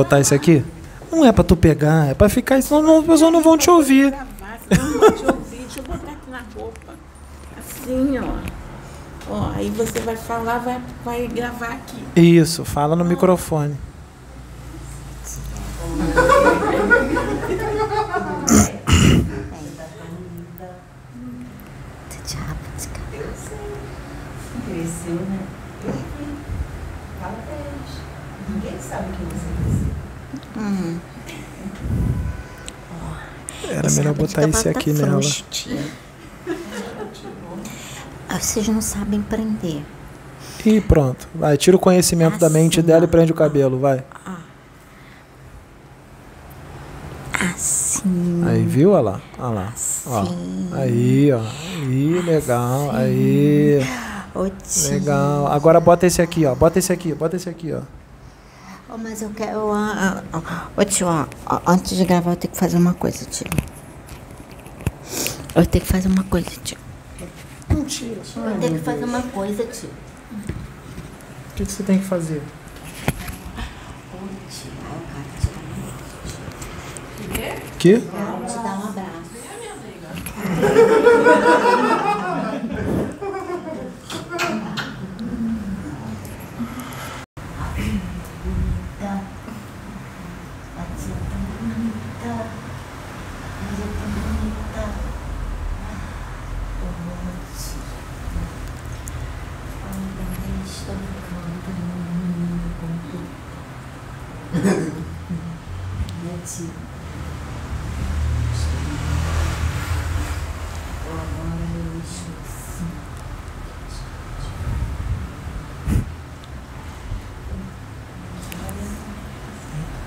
botar isso aqui? Não é pra tu pegar, é pra ficar, senão as pessoas não vão te ouvir. Gravar, senão não vou te ouvir. Deixa eu botar aqui na roupa. Assim, ó. Ó, aí você vai falar, vai, vai gravar aqui. Isso, fala no microfone. Cresceu, né? Vi. Parabéns. Ninguém sabe o que você Uhum. Era melhor botar esse aqui nela. Ah, Vocês não sabem prender. E pronto. Vai, tira o conhecimento da mente Assim, dela e ó. prende o cabelo, vai. Assim. Aí, viu? Olha lá. Olha lá. Ó. Assim. Aí, ó. Aí, legal. Aí. Ô, tio. Legal. Agora bota esse aqui, ó. Bota esse aqui, bota esse aqui, ó. Ô, mas eu quero. ah, ah, ah. Ô, tio, antes de gravar, eu tenho que fazer uma coisa, tio. Eu tenho que fazer uma coisa, tio. Não tira, só. Eu tenho que fazer uma coisa, tio. O que, que você tem que fazer? Ô, tio, eu quero te Que? dar um- te abraço.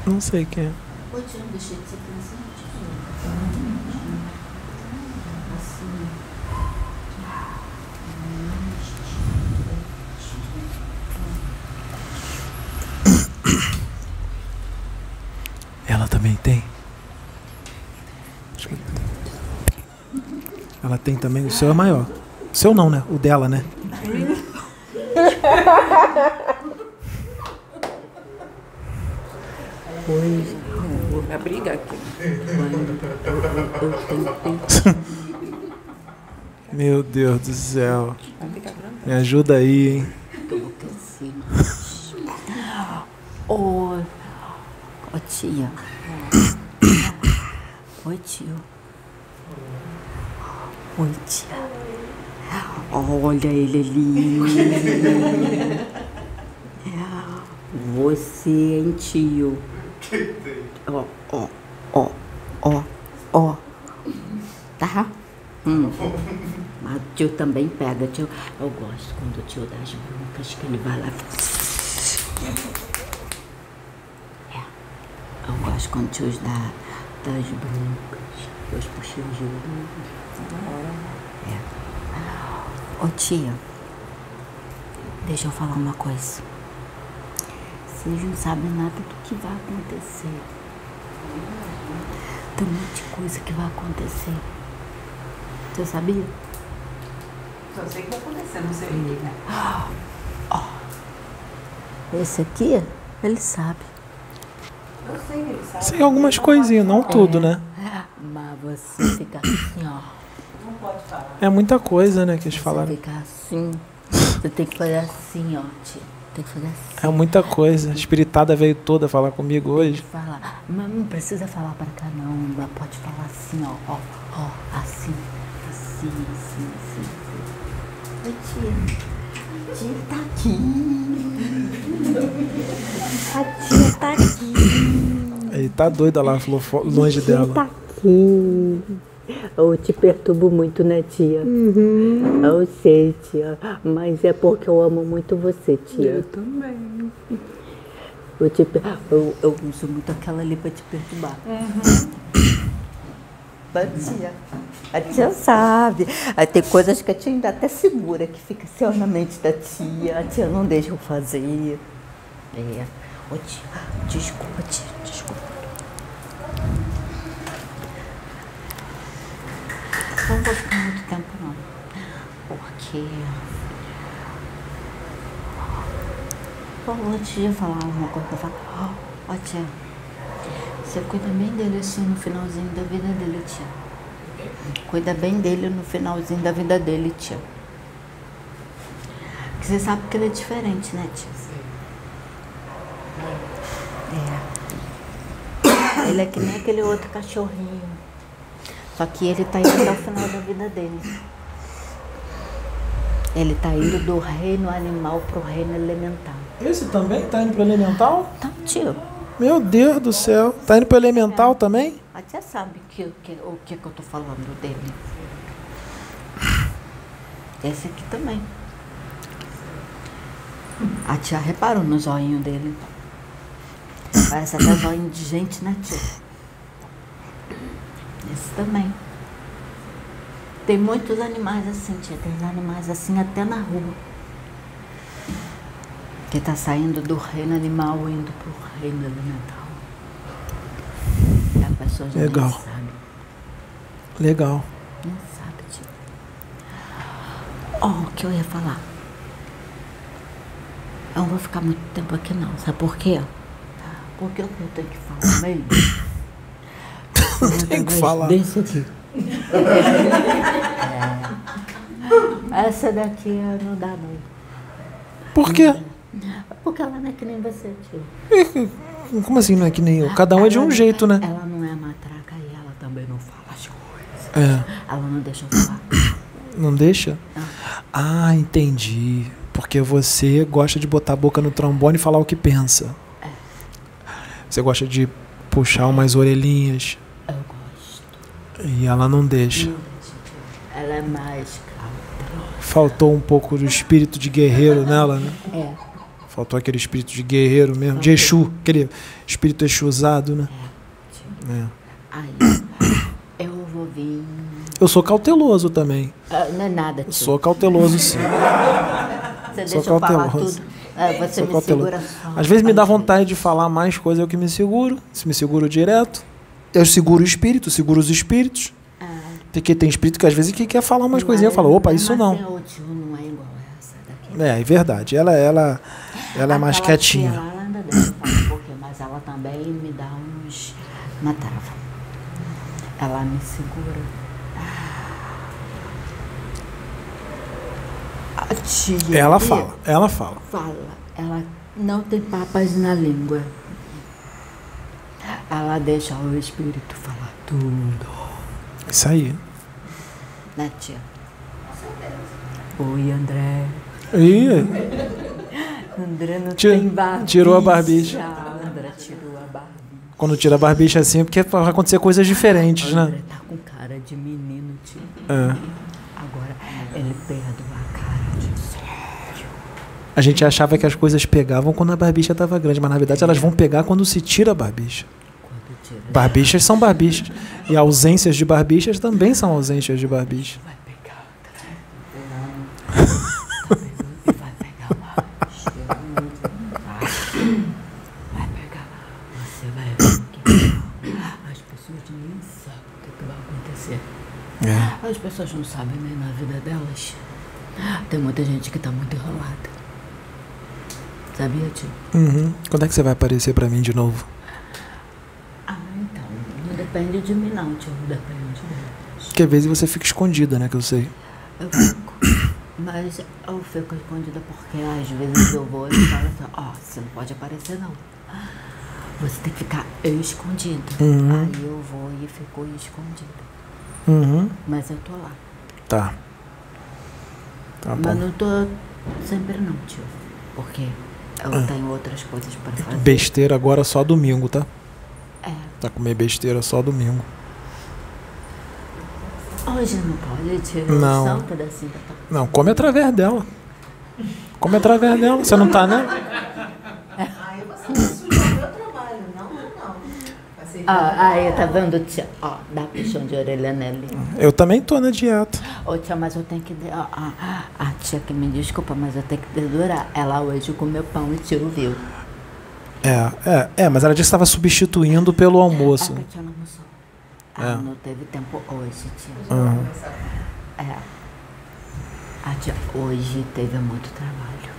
Não sei quem é. Tio, não deixei de ser presente. Assim. Ela também tem? Ela tem também. O seu é maior. O seu não, né? O dela, né? A briga aqui. Meu Deus do céu. Me ajuda aí, hein? Ô tia. Oi, tio. Oi, tia. Olha ele ali. Você, hein, tio? Ó, ó, ó, ó, ó. Tá? Hum. Mas o tio também pega, tio. Eu gosto quando o tio dá as broncas, que ele vai lá. Tio dá das broncas, os puxinhos de. É. Ô tia, deixa eu falar uma coisa. Vocês não sabem nada do que vai acontecer. Tem um monte de coisa que vai acontecer. Você sabia? Só sei o que vai acontecer, não sei o que, né? Esse aqui, ele sabe. Eu ele sabe. Sei algumas coisinhas, não tudo, né? Mas você fica assim, ó. Não pode falar. É muita coisa, né, que eles Você falaram. fica assim. Você tem que fazer assim, ó, tia. Tem que fazer assim. É muita coisa. A espiritada veio toda falar comigo hoje. Falar. Mas não precisa falar pra cá, não. Pode falar assim, ó. Ó, ó. Assim. Assim, assim, assim. assim. Oi, tia. Tia tá aqui. A tia tá aqui. Ele tá doido lá, falou longe dela. Tá aqui. Eu te perturbo muito, né, tia? Eu sei, tia. Mas é porque eu amo muito você, tia. também. Eu, te, eu, eu uso muito aquela ali pra te perturbar. A tia. A tia sabe. Aí tem coisas que a tia ainda até segura, que fica assim na mente da tia. A tia não deixa eu fazer. É. Ô tia, desculpa, tia, desculpa. Não vou ficar muito tempo não. Porque. Pô, antes de falar alguma coisa, eu. Ó, tia, você cuida bem dele assim no finalzinho da vida dele, tia. Cuida bem dele no finalzinho da vida dele, tia. Porque você sabe que ele é diferente, né, tia? É. Ele é que nem aquele outro cachorrinho. Só que ele tá indo até o final da vida dele. Ele tá indo do reino animal pro reino elemental. Esse também tá indo pro elemental? Então, tio, Meu Deus do céu. Tá indo pro elemental também? a tia sabe que, que, o que, que eu tô falando dele. Esse aqui também. A tia reparou no zoinho dele. Parece até zoinho de gente, né, tia? Esse também. Tem muitos animais assim, tia. Tem animais assim até na rua. Que tá saindo do reino animal indo pro reino elemental. A pessoa já Legal. sabe. Legal. Não sabe, tio. Ó, o que eu ia falar. Eu não vou ficar muito tempo aqui não, sabe por quê? Porque o que eu tenho que falar mesmo. Tem que falar. Desse aqui. É. Essa daqui não dá não. Por quê? Porque ela não é que nem você, tio. Como assim não é que nem eu? Cada um é de um Ela- jeito, né? Ela não é matraca e ela também não fala as coisas. É. Ela não deixa eu falar. Não deixa? Ah, entendi. Porque você gosta de botar a boca no trombone e falar o que pensa. Você gosta de puxar umas orelhinhas Eu gosto. e ela não deixa. Não deixa. Ela é mais calma. Faltou um pouco do espírito de guerreiro nela, né? É. Faltou aquele espírito de guerreiro mesmo, de Exu, aquele espírito exusado, né? É. Aí, eu vou vir. Eu sou cauteloso também. Ah, não é nada, Eu tio. sou cauteloso, sim. Você sou eu cauteloso. tudo. Ah, você Sou me cauteloso. segura só. Às vezes me dá vontade de falar mais coisa, eu que me seguro. Se me seguro direto. Eu seguro o espírito, seguro os espíritos. Ah, Porque tem espírito que às vezes que quer falar umas não coisinhas. é- Eu falo, opa, é, isso não. assim, o tio não é igual. É, é verdade. Ela, ela, ela é mais quietinha. ela falar um pouquinho, mas ela também me dá uns. Uma trava. Ela me segura. A tia. Ela fala, ela fala. Fala. Ela não tem papas na língua. Ela deixa o espírito falar tudo. Isso aí. Né, tia? Oi, André. Ih, André não Ti- tem barbicha. tirou a barbicha. André tirou a barbicha. quando tira a barbicha assim, é porque vai acontecer coisas diferentes, André né? tá com cara de menino, tio. É. Agora ele perdoa a cara de sério. A gente achava que as coisas pegavam quando a barbicha estava grande, mas na verdade elas vão pegar quando se tira a barbicha. Quando tira. Barbichas são barbichas. E ausências de barbichas também são ausências de barbicha. Vai pegar, André. E vai pegar mais. Vai. Vai pegar. Você vai ver o que as pessoas nem sabem o que que vai acontecer. É. As pessoas não sabem nem na vida delas. Tem muita gente que tá muito enrolada. Sabia, tio? Uhum. Quando é que você vai aparecer pra mim de novo? Ah, então. Não depende de mim, não, tio. Depende delas. Porque às vezes você fica escondida, né? Que eu sei. Eu fico. Mas eu fico escondida porque às vezes eu vou e falo assim: ó, você não pode aparecer, não. Você tem que ficar escondido. Uhum. Aí eu vou e fico escondida. Uhum. Mas eu tô lá. Tá. Tá Mas não tô sempre, não, tio. Porque eu tenho outras coisas pra fazer. Besteira agora só domingo, tá? É. Tá comer besteira só domingo. Hoje não pode, tio. Não. Da tua- Não, come através dela. Come através dela. Você não tá, né? Aí você vai sujar o meu trabalho. Não, não, não. Vai ser Ah, aí, tá vendo, tia? Ó, dá puxão de orelha nele. Eu também tô na dieta. Ô tia, mas eu tenho que. de- ó, ó, a tia que me desculpa, mas eu tenho que dedurar. Ela hoje comeu pão e tio viu. É, é, é, mas ela disse que estava substituindo pelo É almoço. que a tia não almoçou. Ela É. não teve tempo hoje, tia. Uhum. É. A tia hoje teve muito trabalho.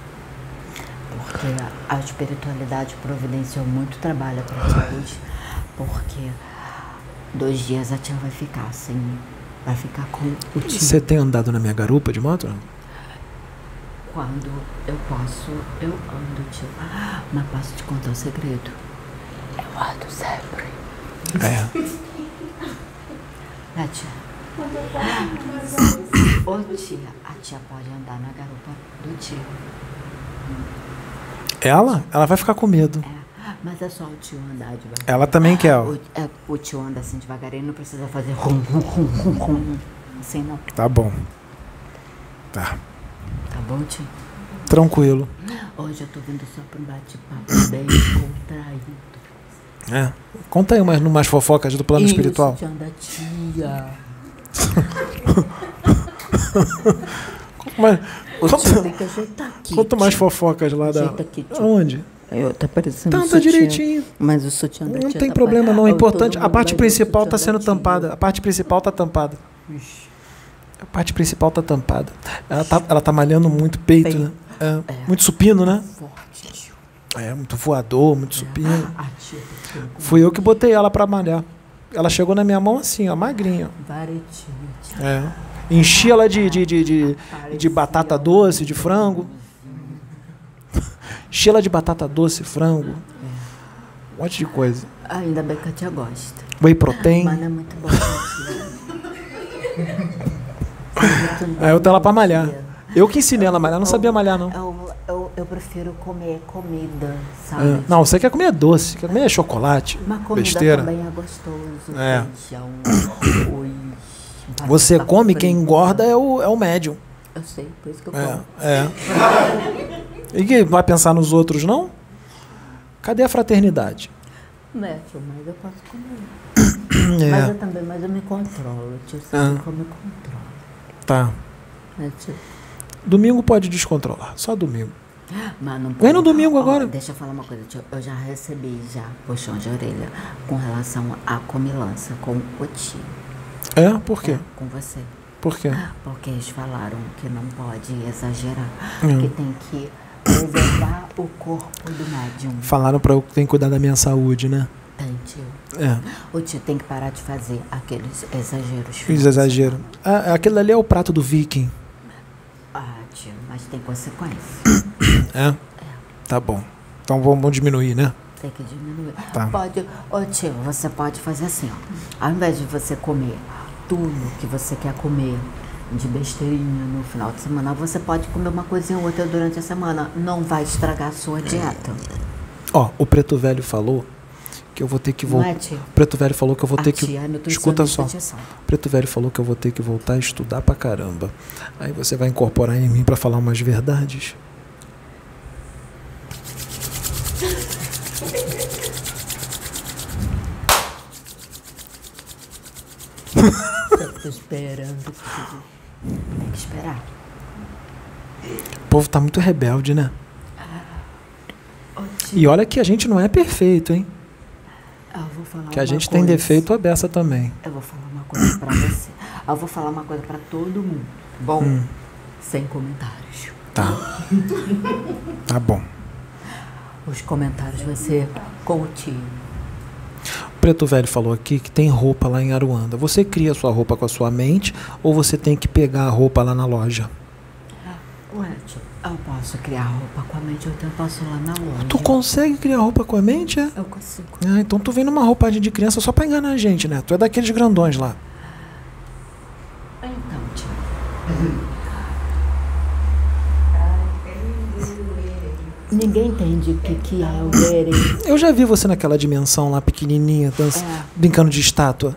Porque a espiritualidade providenciou muito trabalho para a gente, porque dois dias a tia vai ficar sem. Vai ficar com o tio. Você tem andado na minha garupa de moto? Quando eu posso, eu ando, tio. Mas posso te contar um segredo? Eu ando sempre. É. Né, tia? Ô tia, a tia pode andar na garupa do tio. Ela? Ela vai ficar com medo. É, mas é só o tio andar devagar. Ela também quer, ó. O, é, o tio anda assim devagarinho, não precisa fazer rum, rum, rum, rum, rum. Assim não. Tá bom. Tá. Tá bom, tio? Tranquilo. Hoje eu tô vindo só pra um bate-papo bem contraído. É. Conta aí umas, umas fofocas do plano Isso, espiritual. tia da tia. Mas, O tio conta, tem que ajeitar aqui. conta mais tio. fofocas lá da. Aqui, tio. Onde? Eu, tá parecendo Tá, um direitinho. Mas o sutiã da Não tem tá problema, não. É importante. A parte principal tá da sendo tampada. A parte principal tá tampada. A parte principal tá tampada. Ela tá, ela tá malhando muito peito, Peito. né? É, É. Muito supino, né? Forte. É, muito voador, muito supino. A tia tá Fui eu que botei ela pra malhar. Ela chegou na minha mão assim, ó, magrinha. varetinha. É. Enchi ela de, de, de, de, de batata doce, de frango. Ela de batata doce, frango. Um monte de coisa. Ainda bem que a tia gosta. Whey protein. Mas não é muito bom? Aí eu tenho ela pra malhar. Eu que ensinei ela a malhar, não sabia malhar, não. Eu, eu, eu prefiro comer comida, sabe? É. Não, você quer comer doce, quer comer chocolate, Mas comida besteira. também é gostoso. É. Feijão, Você come, quem engorda é o, é o médium. Eu sei, por isso que eu É, como. é. E que vai pensar nos outros, não? Cadê a fraternidade? Né, tio, mas eu posso comer. Mas É, eu também, mas eu me controlo, tio. Ah. sabe como eu controlo. tá. Né, tio? Domingo pode descontrolar, só domingo. Mas não Vem no pode- domingo agora. Deixa eu falar uma coisa, tio. Eu já recebi já puxão de orelha com relação à comilança com o tio. É? Por quê? É, com você. Por quê? Porque eles falaram que não pode exagerar. Hum. Que tem que preservar o corpo do médium. Falaram pra eu que tem que cuidar da minha saúde, né? Tem, tio. É, O tio tem que parar de fazer aqueles exageros. fiz exagero. Ah, aquele ali é o prato do viking. Ah, tio, mas tem consequência. É? Tá bom. Então vamos diminuir, né? Tem que diminuir. Tá. Pode, ô tio, você pode fazer assim, ó. Ao invés de você comer tudo que você quer comer de besteirinha no final de semana, você pode comer uma coisinha ou outra durante a semana. Não vai estragar a sua dieta. Ó, o preto velho falou que eu vou ter que voltar. é, preto velho falou que eu vou A ter que. tia é nutricionista, Escuta só. preto velho falou que eu vou ter que voltar a estudar pra caramba. Aí você vai incorporar em mim pra falar umas verdades? Eu tô esperando. Tem que esperar. O povo tá muito rebelde, né? Tio, E olha que a gente não é perfeito, hein? eu vou falar Que a gente tem coisa. defeito a beça também. Eu vou falar uma coisa pra você. Eu vou falar uma coisa pra todo mundo. Bom, Hum. sem comentários. Tá. Tá bom. Os comentários vai ser. O preto velho falou aqui que tem roupa lá em Aruanda. Você cria sua roupa com a sua mente ou você tem que pegar a roupa lá na loja? Ué, tio, eu posso criar roupa com a mente, ou então eu posso ir lá na loja. Tu consegue criar roupa com a mente, é? Eu consigo. Ah, então tu vem numa roupagem de criança só pra enganar a gente, né? Tu é daqueles grandões lá. Então, tio. Ninguém entende o que, que é o erê. Eu já vi você naquela dimensão lá, pequenininha, dança, É, brincando de estátua.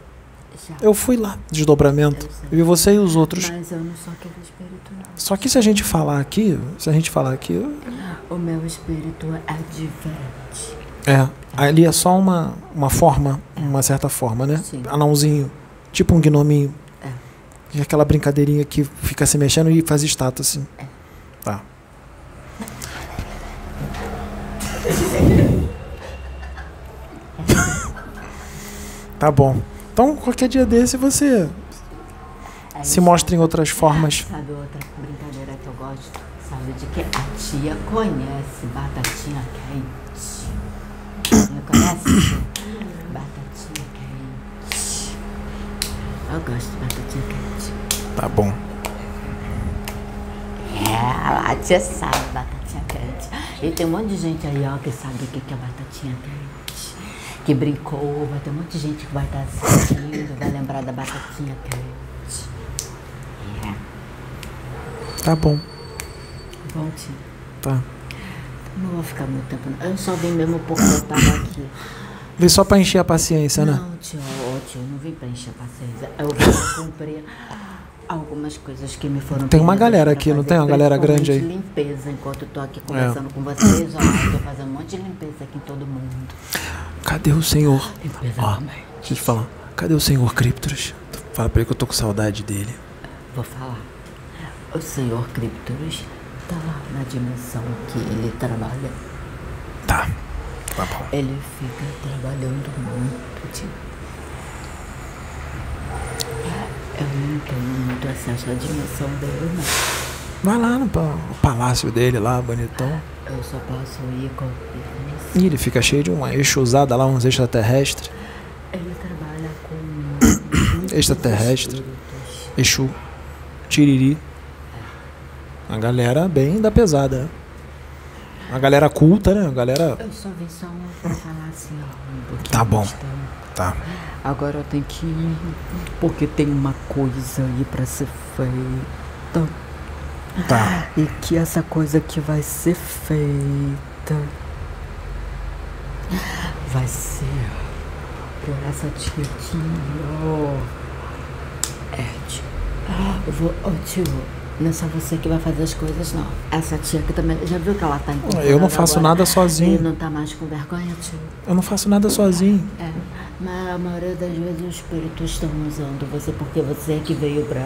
já. Eu fui lá, desdobramento. Eu. Eu vi você e os outros. Mas eu não sou aquele espírito, não. Só que se a gente falar aqui, se a gente falar aqui, O meu espírito é diferente. é, ali é só uma, uma forma, uma certa forma, né? Sim. Anãozinho, tipo um gnominho. É. E aquela brincadeirinha que fica se mexendo e faz estátua assim. É. Tá. Tá bom. Então, qualquer dia desse você Aí, se mostra em outras formas. Sabe outra brincadeira que eu gosto? sabe de que a tia conhece batatinha quente. Não conhece? Batatinha quente. Eu gosto de batatinha quente. Tá bom. É, a tia sabe batatinha quente. E tem um monte de gente aí, ó, que sabe o que é batatinha quente. Que brincou, vai ter um monte de gente que vai estar assistindo, vai lembrar da batatinha quente. É. Tá bom. Bom, tio. Tá. Não vou ficar muito tempo. não. Eu só vim mesmo porque eu tava aqui. Vê só pra encher a paciência, né? Não, tio, tio, não vim pra encher a paciência. Eu vim cumprir algumas coisas que me foram Tem uma galera aqui, não tem uma galera grande aí? É. limpeza, enquanto eu tô aqui conversando com vocês, ó, tô fazendo um monte de limpeza aqui em todo mundo. Cadê o senhor? Limpeza Ó, também. deixa eu te falar. Cadê o senhor Cryptos? Fala pra ele que eu tô com saudade dele. Vou falar. O senhor Criptos tá lá na dimensão que ele trabalha. Tá. Tá bom. Ele fica trabalhando muito, tio. Eu não muito acesso à dimensão dele, não. Vai lá no pa- palácio dele lá, bonitão. Eu só posso ir com permissão. Ih, ele fica cheio de uma extrusada lá, uns extraterrestres. Ele trabalha com. Extraterrestre. Exu. Tiriri. A galera bem da pesada, né? A galera culta, né? A galera. Eu só vim só pra falar assim, ó. Um Tá bom. Tá. Agora eu tenho que ir, porque tem uma coisa aí pra ser feita. Tá. E que essa coisa que vai ser feita vai ser por essa tia aqui, ó. É, tio. Eu vou, ô tio, não é só você que vai fazer as coisas, não. Essa tia aqui também, já viu que ela tá incomodada Eu não faço agora? nada sozinho. E não tá mais com vergonha, tio? Eu não faço nada sozinho. É, mas a maioria das vezes os espíritos estão usando você porque você é que veio pra.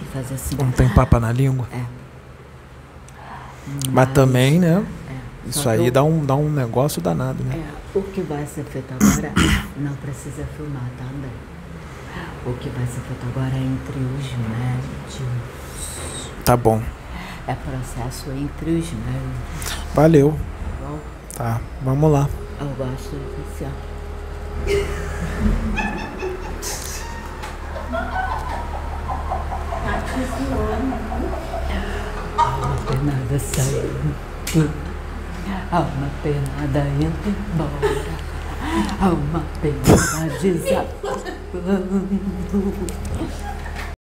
E fazer assim. Não tem papa na língua. É. Mas também, né? é, Isso aí o- dá um, dá um negócio danado, né? É, o que vai ser feito agora não precisa filmar também. O que vai ser feito agora é entre os médios. Tá bom. É processo entre os médios. Valeu. tá bom? Tá. Vamos lá. Eu gosto disso. ó. Alma penada saindo, alma penada indo embora, alma penada desabando. Oh,